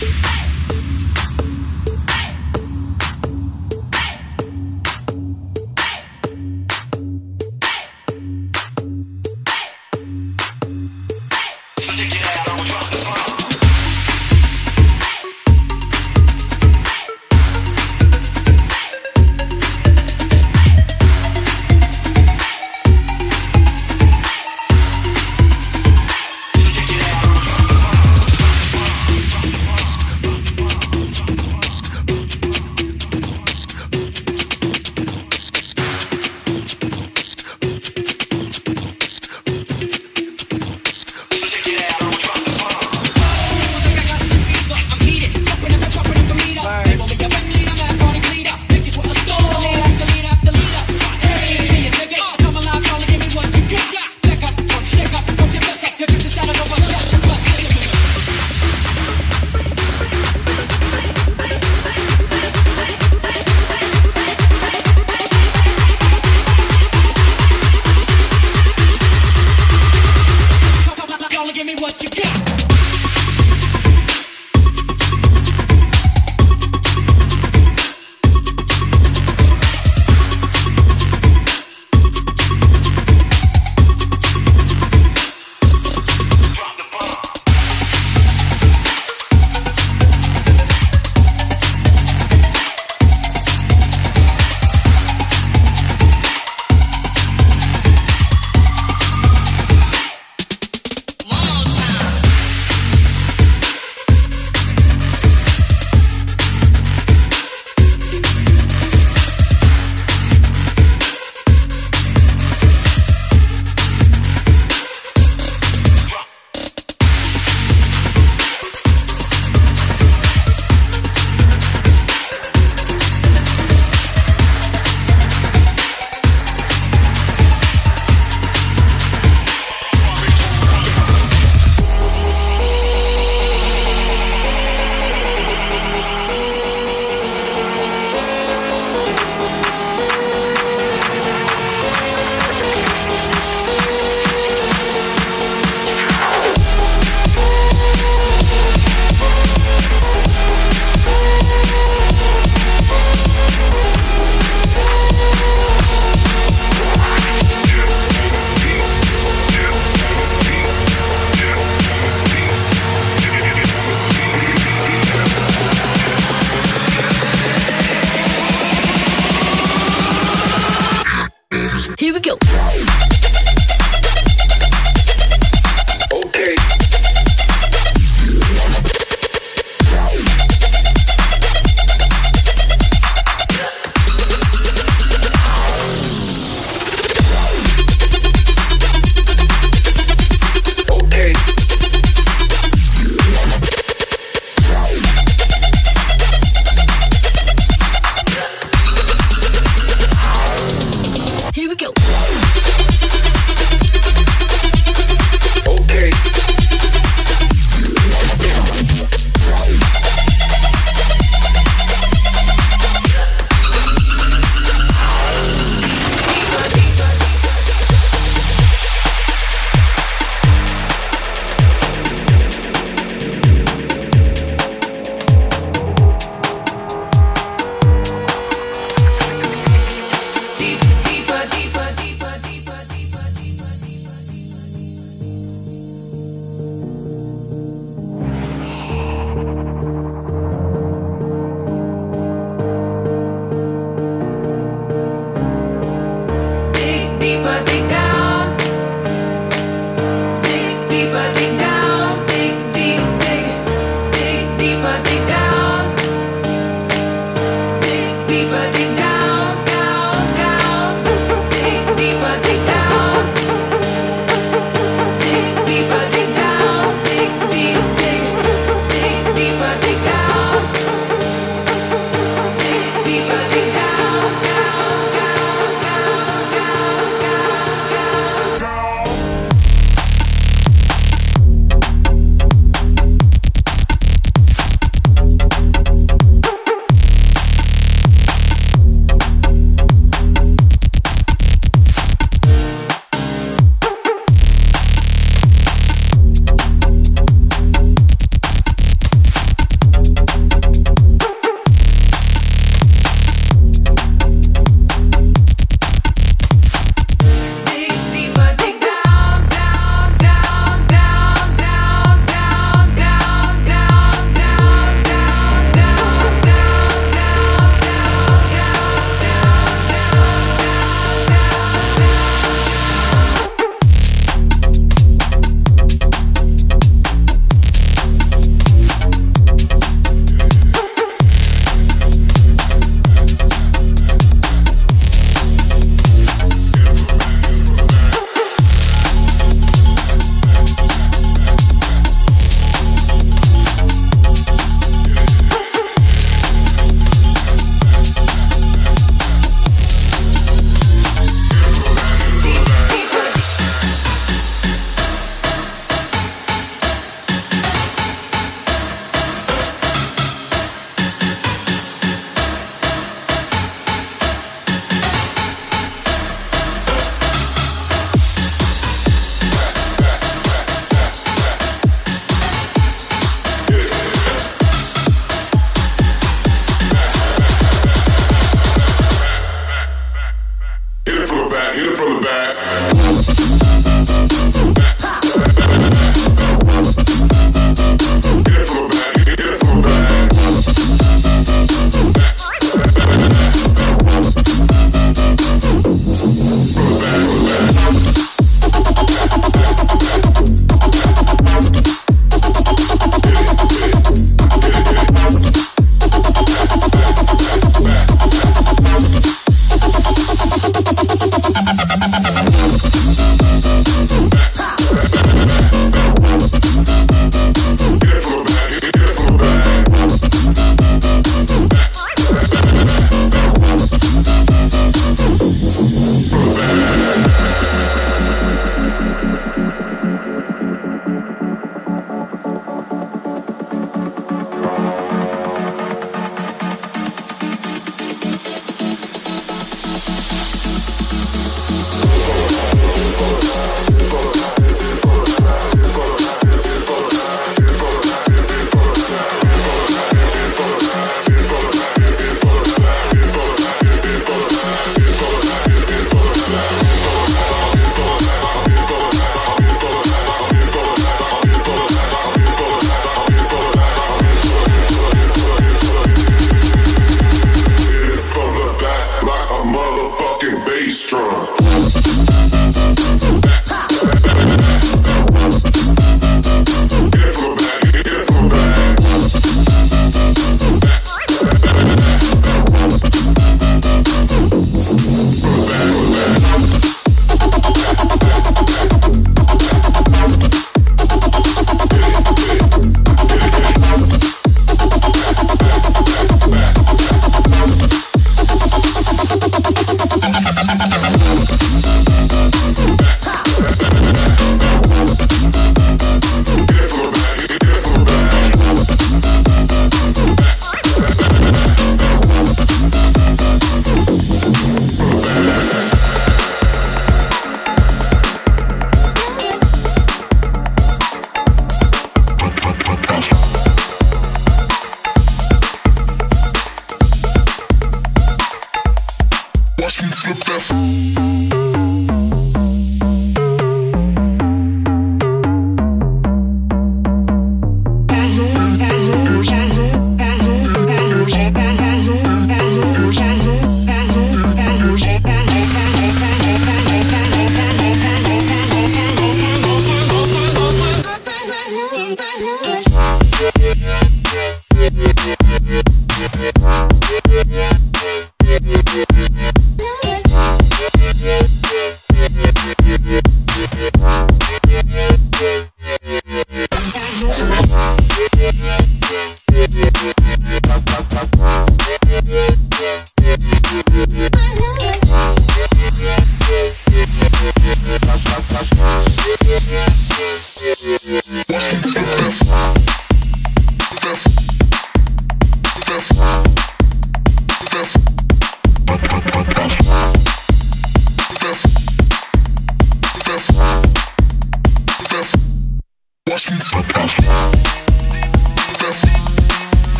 Hey! what you got.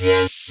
What's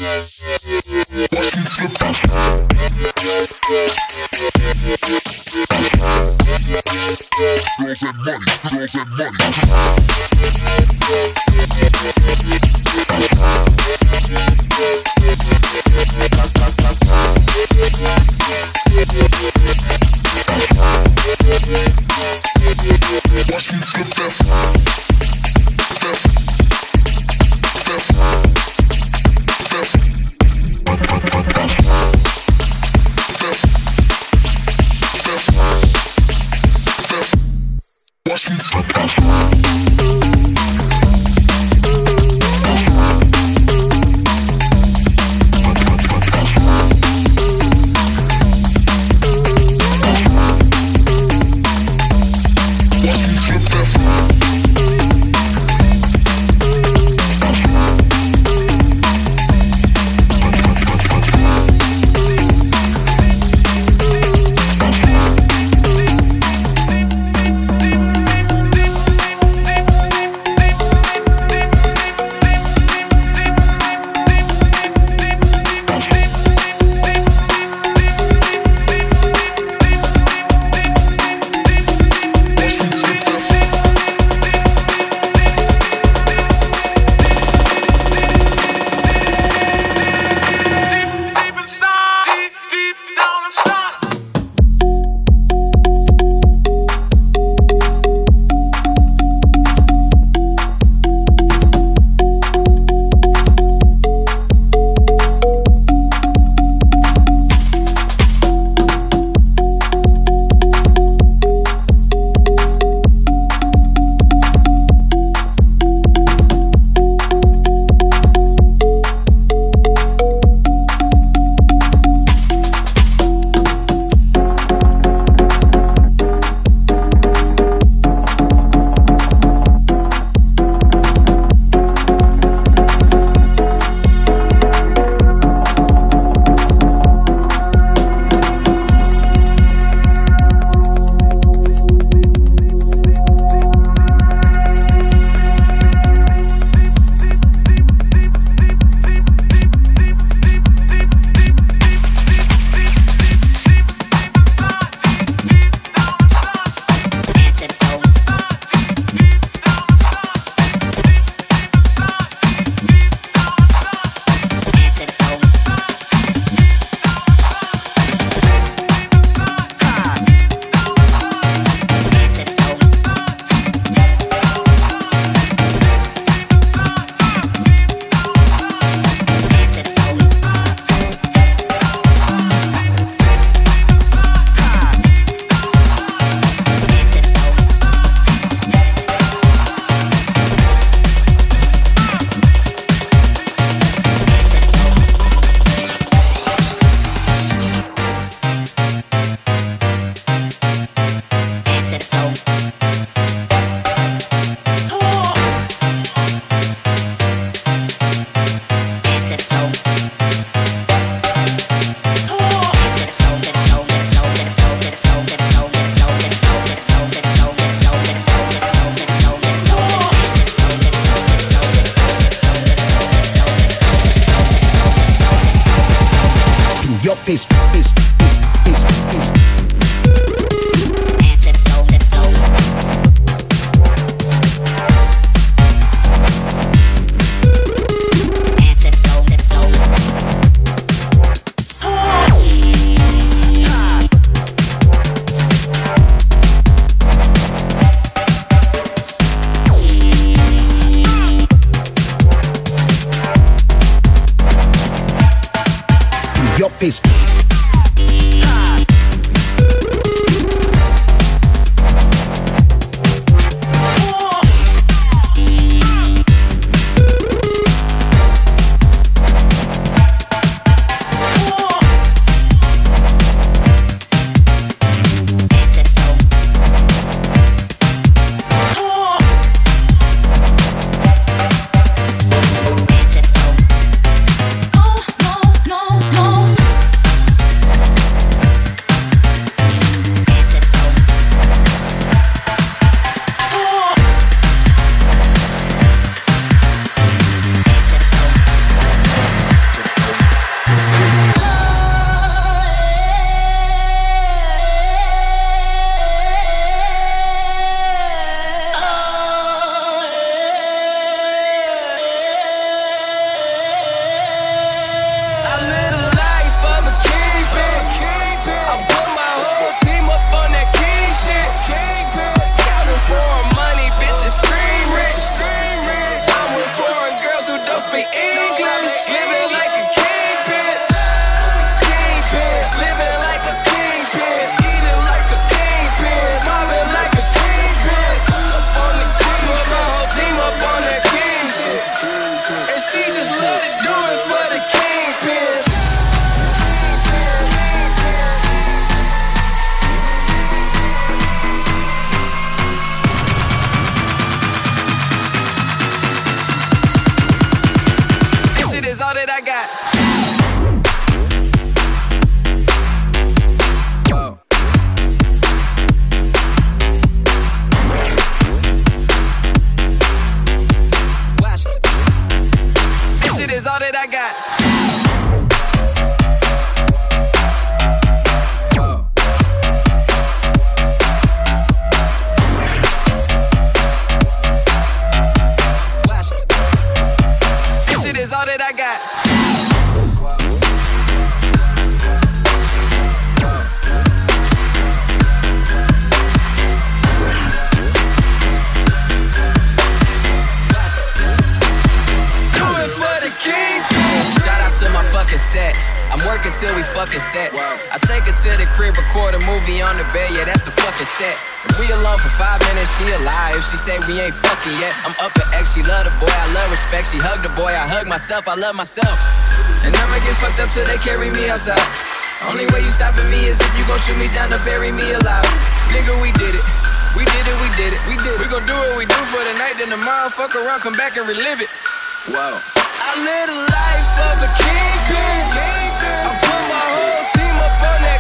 peace. myself, I love myself. And I'ma get fucked up till they carry me outside. Only way you stopping me is if you gon' shoot me down to bury me alive. Nigga, we did it. We did it, we did it, we did it. We gon' do what we do for the night, then tomorrow fuck around, come back and relive it. Wow. I live the life of a kingpin. I put my whole team up on that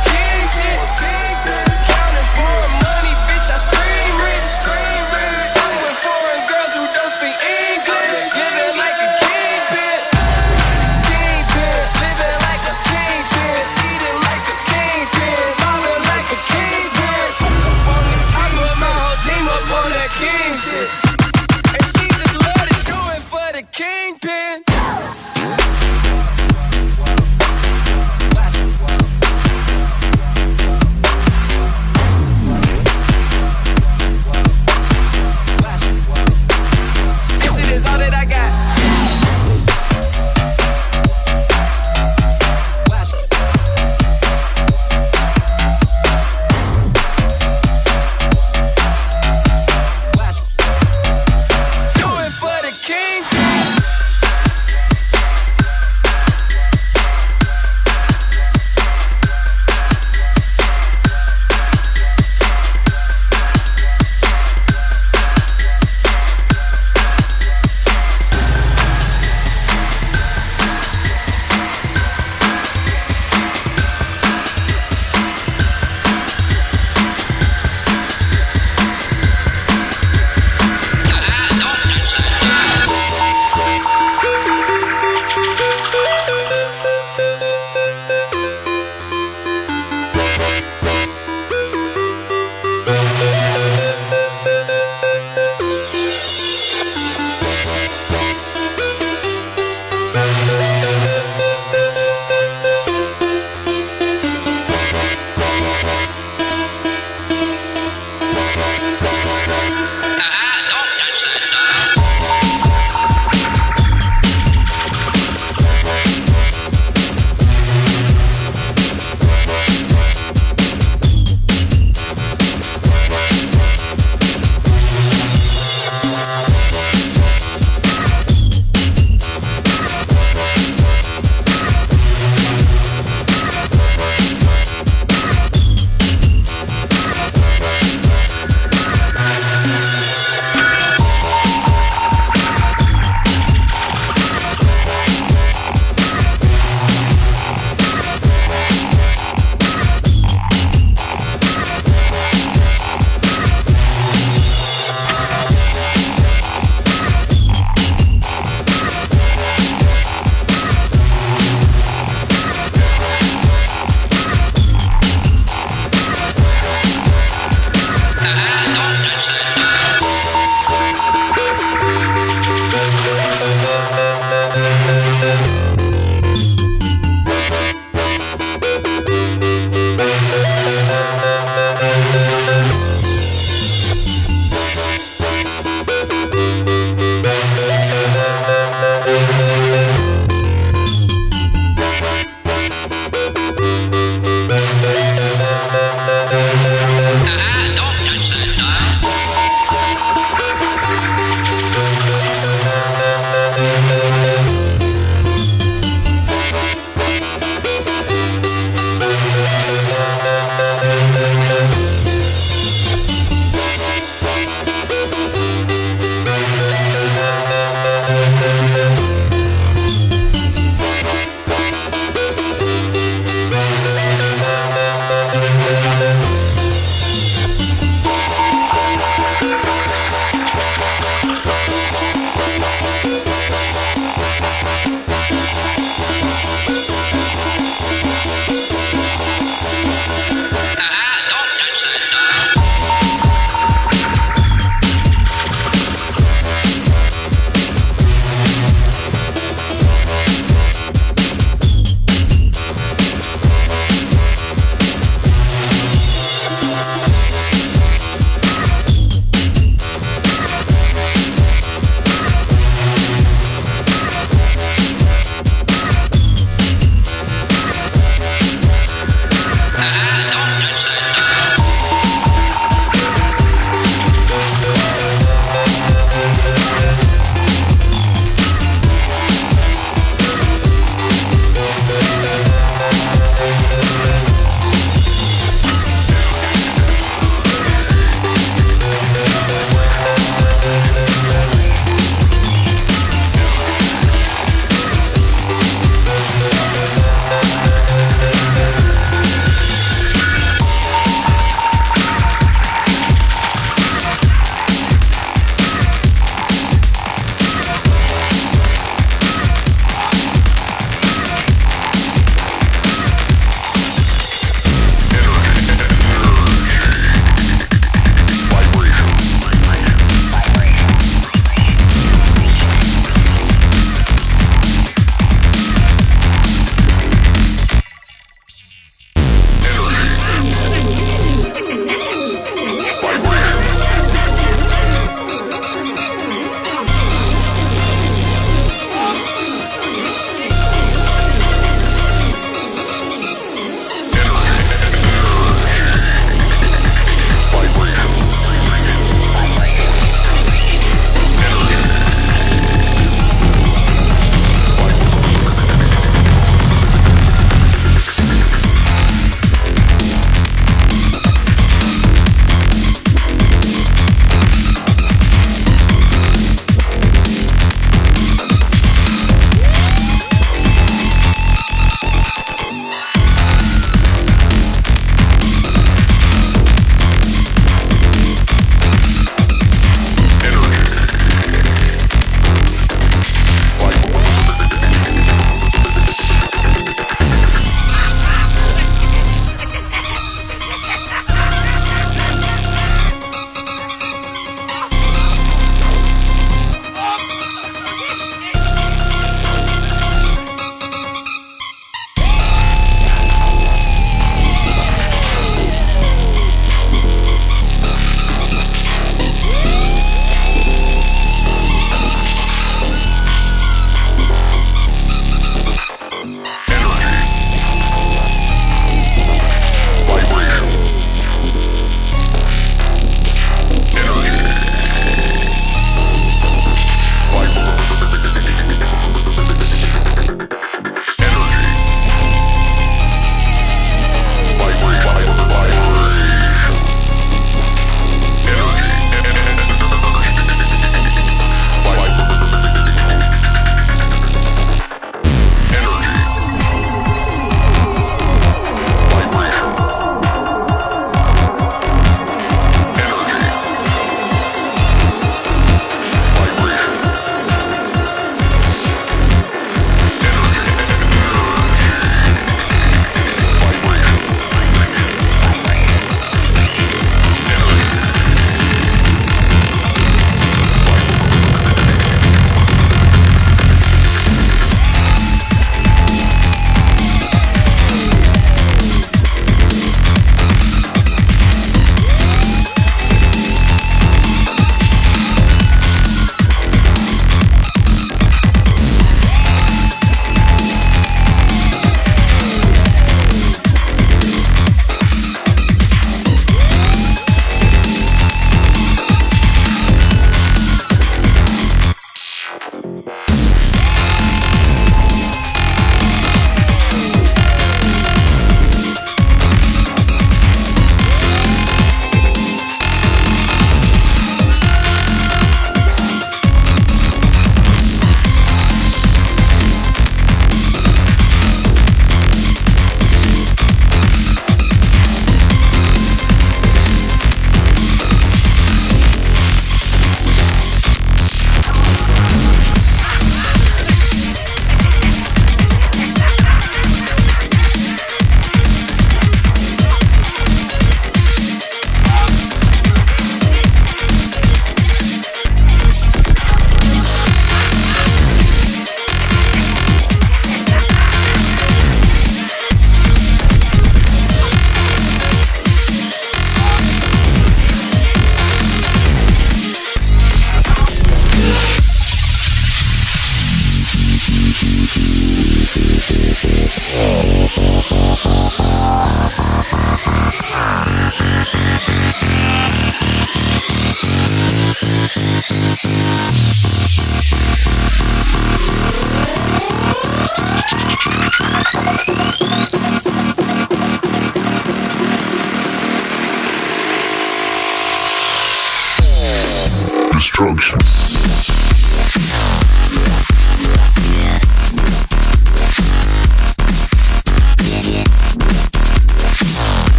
destruction.